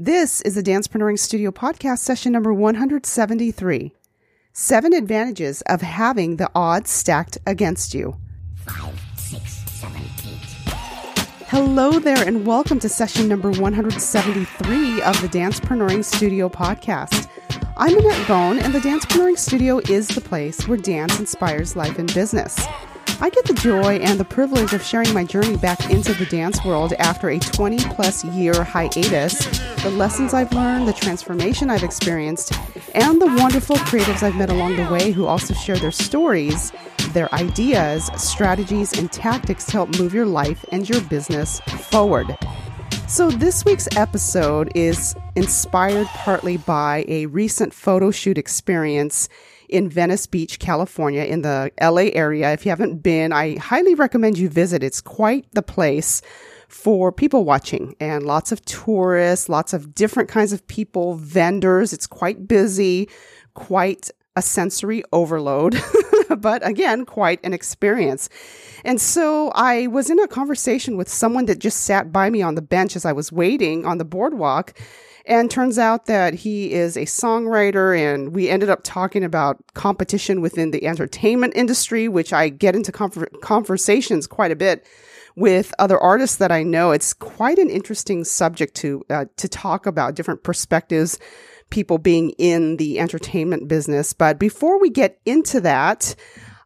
This is the Dancepreneuring Studio podcast session number 173. Seven advantages of having the odds stacked against you. Five, six, seven, eight. Hello there, and welcome to session number 173 of the Dancepreneuring Studio podcast. I'm Annett Bone, and the Dancepreneuring Studio is the place where dance inspires life and business. I get the joy and the privilege of sharing my journey back into the dance world after a 20 plus year hiatus, the lessons I've learned, the transformation I've experienced, and the wonderful creatives I've met along the way who also share their stories, their ideas, strategies, and tactics to help move your life and your business forward. So, this week's episode is inspired partly by a recent photo shoot experience in Venice Beach, California, in the LA area. If you haven't been, I highly recommend you visit. It's quite the place for people watching and lots of tourists, lots of different kinds of people, vendors. It's quite busy, quite a sensory overload, but again, quite an experience. And so I was in a conversation with someone that just sat by me on the bench as I was waiting on the boardwalk. And turns out that he is a songwriter, and we ended up talking about competition within the entertainment industry, which I get into conver- conversations quite a bit with other artists that I know. It's quite an interesting subject to uh, to talk about different perspectives, people being in the entertainment business. But before we get into that,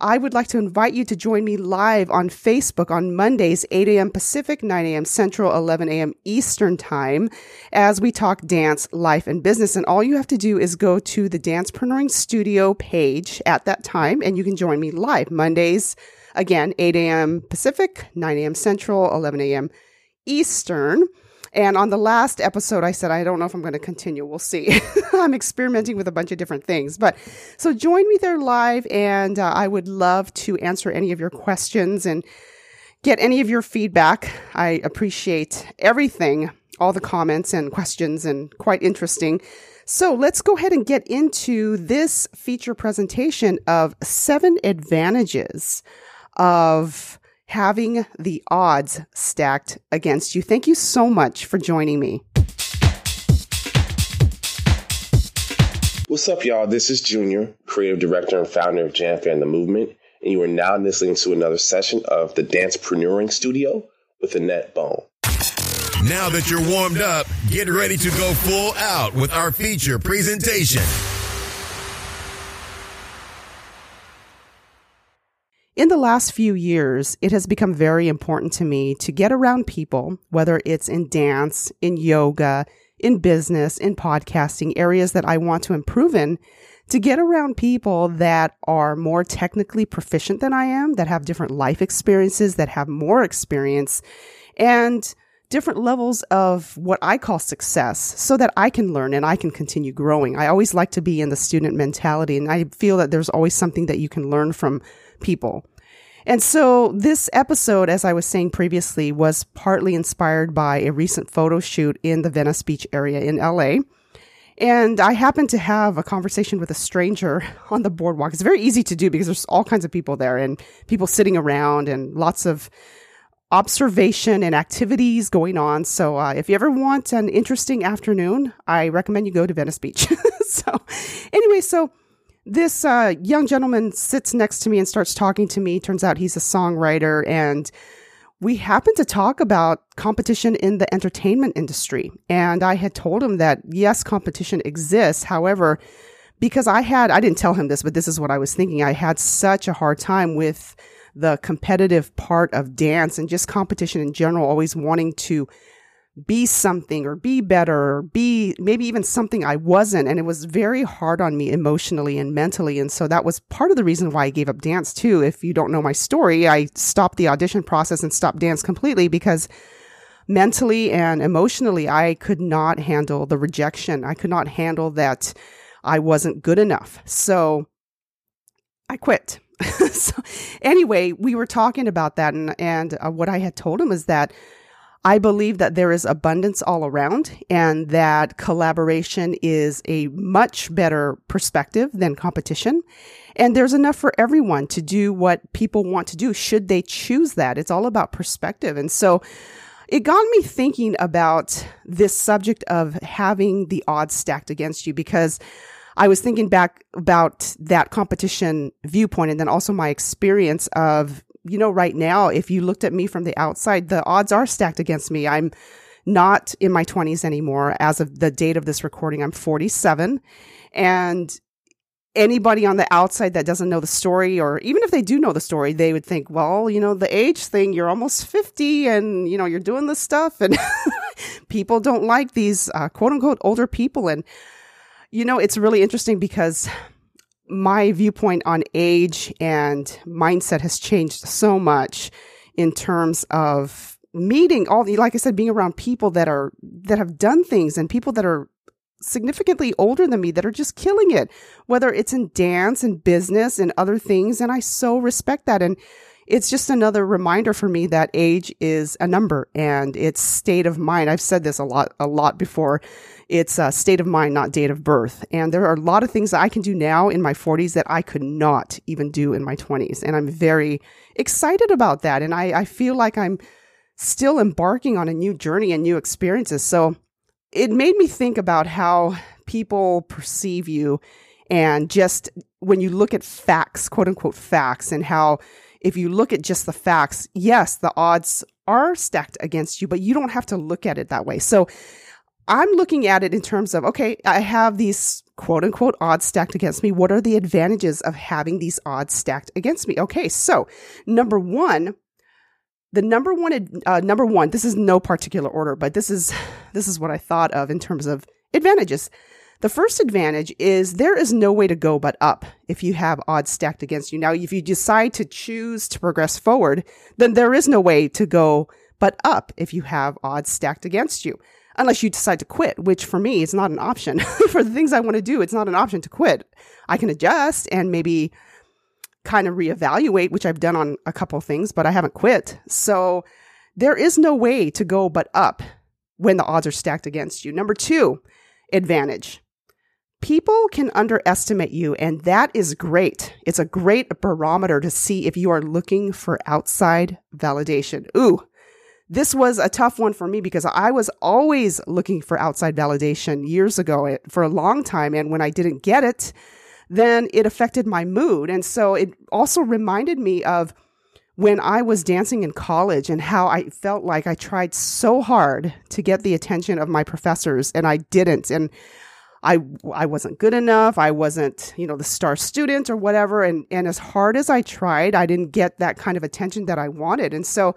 I would like to invite you to join me live on Facebook on Mondays, 8 a.m. Pacific, 9 a.m. Central, 11 a.m. Eastern Time, as we talk dance, life, and business. And all you have to do is go to the Dancepreneuring Studio page at that time, and you can join me live Mondays, again, 8 a.m. Pacific, 9 a.m. Central, 11 a.m. Eastern. And on the last episode, I said, I don't know if I'm going to continue. We'll see. I'm experimenting with a bunch of different things. But so join me there live, and uh, I would love to answer any of your questions and get any of your feedback. I appreciate everything, all the comments and questions, and quite interesting. So let's go ahead and get into this feature presentation of seven advantages of having the odds stacked against you. Thank you so much for joining me. What's up, y'all? This is Junior, creative director and founder of Jam Fan the Movement, and you are now listening to another session of the Dancepreneuring Studio with Annett Bone. Now that you're warmed up, get ready to go full out with our feature presentation. In the last few years, it has become very important to me to get around people, whether it's in dance, in yoga, in business, in podcasting, areas that I want to improve in, to get around people that are more technically proficient than I am, that have different life experiences, that have more experience, and different levels of what I call success so that I can learn and I can continue growing. I always like to be in the student mentality and I feel that there's always something that you can learn from people. And so this episode, as I was saying previously, was partly inspired by a recent photo shoot in the Venice Beach area in LA. And I happened to have a conversation with a stranger on the boardwalk. It's very easy to do because there's all kinds of people there and people sitting around and lots of observation and activities going on. So uh, if you ever want an interesting afternoon, I recommend you go to Venice Beach. so anyway, so this uh, young gentleman sits next to me and starts talking to me. Turns out he's a songwriter, and we happened to talk about competition in the entertainment industry. And I had told him that yes, competition exists. However, because I had, I didn't tell him this, but this is what I was thinking. I had such a hard time with the competitive part of dance and just competition in general, always wanting to be something or be better or be maybe even something I wasn't. And it was very hard on me emotionally and mentally. And so that was part of the reason why I gave up dance too. If you don't know my story, I stopped the audition process and stopped dance completely because mentally and emotionally, I could not handle the rejection. I could not handle that I wasn't good enough. So I quit. so anyway, we were talking about that and, and uh, what I had told him is that I believe that there is abundance all around and that collaboration is a much better perspective than competition. And there's enough for everyone to do what people want to do should they choose that. It's all about perspective. And so, it got me thinking about this subject of having the odds stacked against you because I was thinking back about that competition viewpoint and then also my experience of, you know, right now, if you looked at me from the outside, the odds are stacked against me. I'm not in my 20s anymore. As of the date of this recording, I'm 47. And anybody on the outside that doesn't know the story, or even if they do know the story, they would think, well, you know, the age thing, you're almost 50 and, you know, you're doing this stuff and people don't like these uh, quote unquote older people. And, you know, it's really interesting because my viewpoint on age and mindset has changed so much in terms of meeting all the like i said being around people that are that have done things and people that are significantly older than me that are just killing it, whether it's in dance and business and other things. And I so respect that. And it's just another reminder for me that age is a number and it's state of mind. I've said this a lot, a lot before. It's a state of mind, not date of birth. And there are a lot of things that I can do now in my 40s that I could not even do in my 20s. And I'm very excited about that. And I, I feel like I'm still embarking on a new journey and new experiences. So it made me think about how people perceive you and just when you look at facts, quote unquote facts, and how if you look at just the facts, yes, the odds are stacked against you, but you don't have to look at it that way. So I'm looking at it in terms of, okay, I have these quote unquote odds stacked against me. What are the advantages of having these odds stacked against me? Okay. So number one, the number one uh, number one this is no particular order but this is this is what i thought of in terms of advantages the first advantage is there is no way to go but up if you have odds stacked against you now if you decide to choose to progress forward then there is no way to go but up if you have odds stacked against you unless you decide to quit which for me is not an option for the things i want to do it's not an option to quit i can adjust and maybe kind of reevaluate, which I've done on a couple things, but I haven't quit. So there is no way to go but up when the odds are stacked against you. Number two, advantage. People can underestimate you, and that is great. It's a great barometer to see if you are looking for outside validation. Ooh, this was a tough one for me because I was always looking for outside validation years ago eh, for a long time. And when I didn't get it, then it affected my mood. And so it also reminded me of when I was dancing in college and how I felt like I tried so hard to get the attention of my professors and I didn't. And I, I wasn't good enough. I wasn't, you know, the star student or whatever. And, and as hard as I tried, I didn't get that kind of attention that I wanted. And so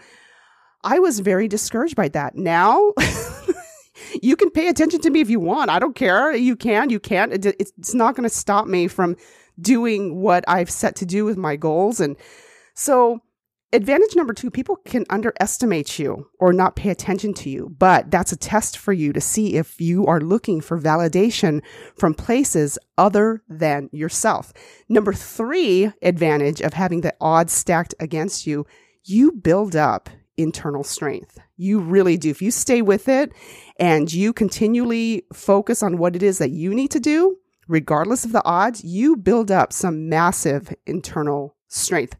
I was very discouraged by that. Now you can pay attention to me if you want. I don't care. You can, you can't. It, it's not going to stop me from doing what I've set to do with my goals. And so, advantage number two people can underestimate you or not pay attention to you, but that's a test for you to see if you are looking for validation from places other than yourself. Number three advantage of having the odds stacked against you, you build up internal strength. You really do. If you stay with it and you continually focus on what it is that you need to do, regardless of the odds, you build up some massive internal strength.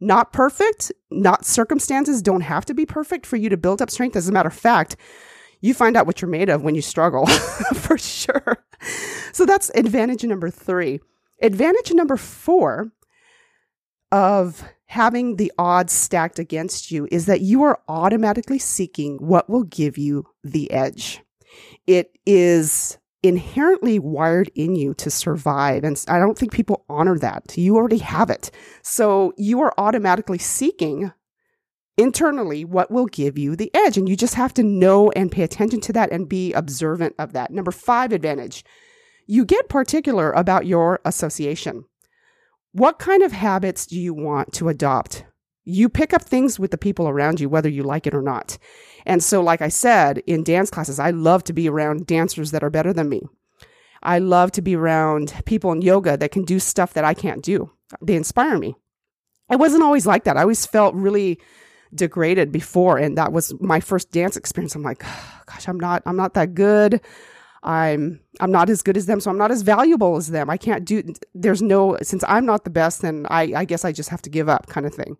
Not perfect, not circumstances don't have to be perfect for you to build up strength. As a matter of fact, you find out what you're made of when you struggle for sure. So that's advantage number three. Advantage number four of having the odds stacked against you is that you are automatically seeking what will give you the edge. It is inherently wired in you to survive. And I don't think people honor that. You already have it. So you are automatically seeking internally what will give you the edge. And you just have to know and pay attention to that and be observant of that. Number five advantage you get particular about your association. What kind of habits do you want to adopt? You pick up things with the people around you, whether you like it or not. And so, like I said, in dance classes, I love to be around dancers that are better than me. I love to be around people in yoga that can do stuff that I can't do. They inspire me. I wasn't always like that. I always felt really degraded before and that was my first dance experience. I'm like, oh, gosh, I'm not I'm not that good. I'm I'm not as good as them, so I'm not as valuable as them. I can't do there's no since I'm not the best, then I, I guess I just have to give up kind of thing.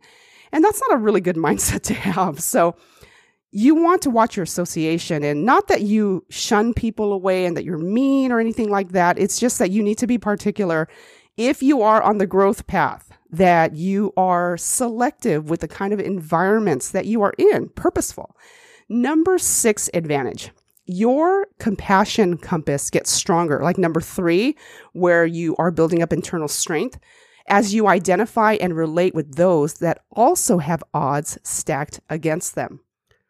And that's not a really good mindset to have. So you want to watch your association and not that you shun people away and that you're mean or anything like that. It's just that you need to be particular if you are on the growth path, that you are selective with the kind of environments that you are in, purposeful. Number six advantage. Your compassion compass gets stronger. Like number three, where you are building up internal strength as you identify and relate with those that also have odds stacked against them.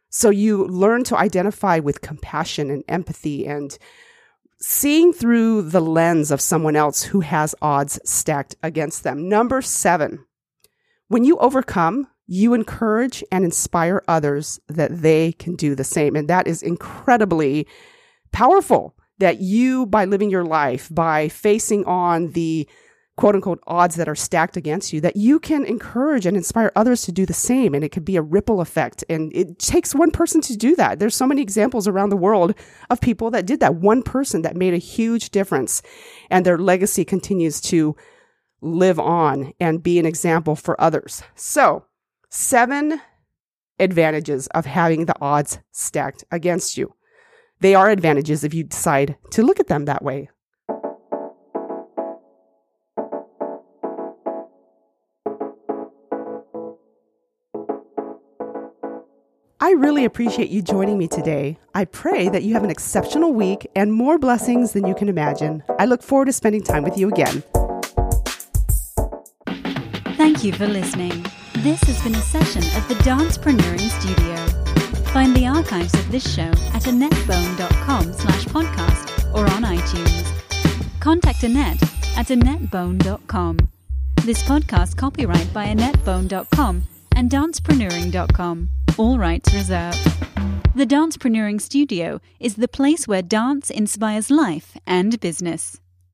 So you learn to identify with compassion and empathy and seeing through the lens of someone else who has odds stacked against them. Number seven, when you overcome, you encourage and inspire others that they can do the same. And that is incredibly powerful that you, by living your life, by facing on the quote unquote odds that are stacked against you that you can encourage and inspire others to do the same and it could be a ripple effect. And it takes one person to do that. There's so many examples around the world of people that did that. One person that made a huge difference and their legacy continues to live on and be an example for others. So seven advantages of having the odds stacked against you. They are advantages if you decide to look at them that way I really appreciate you joining me today. I pray that you have an exceptional week and more blessings than you can imagine. I look forward to spending time with you again. Thank you for listening. This has been a session of the Dancepreneuring Studio. Find the archives of this show at annettbone.com slash podcast or on iTunes. Contact Annett at annettbone.com. This podcast copyright by annettbone.com and dancepreneuring.com all rights reserved. The Dancepreneuring Studio is the place where dance inspires life and business.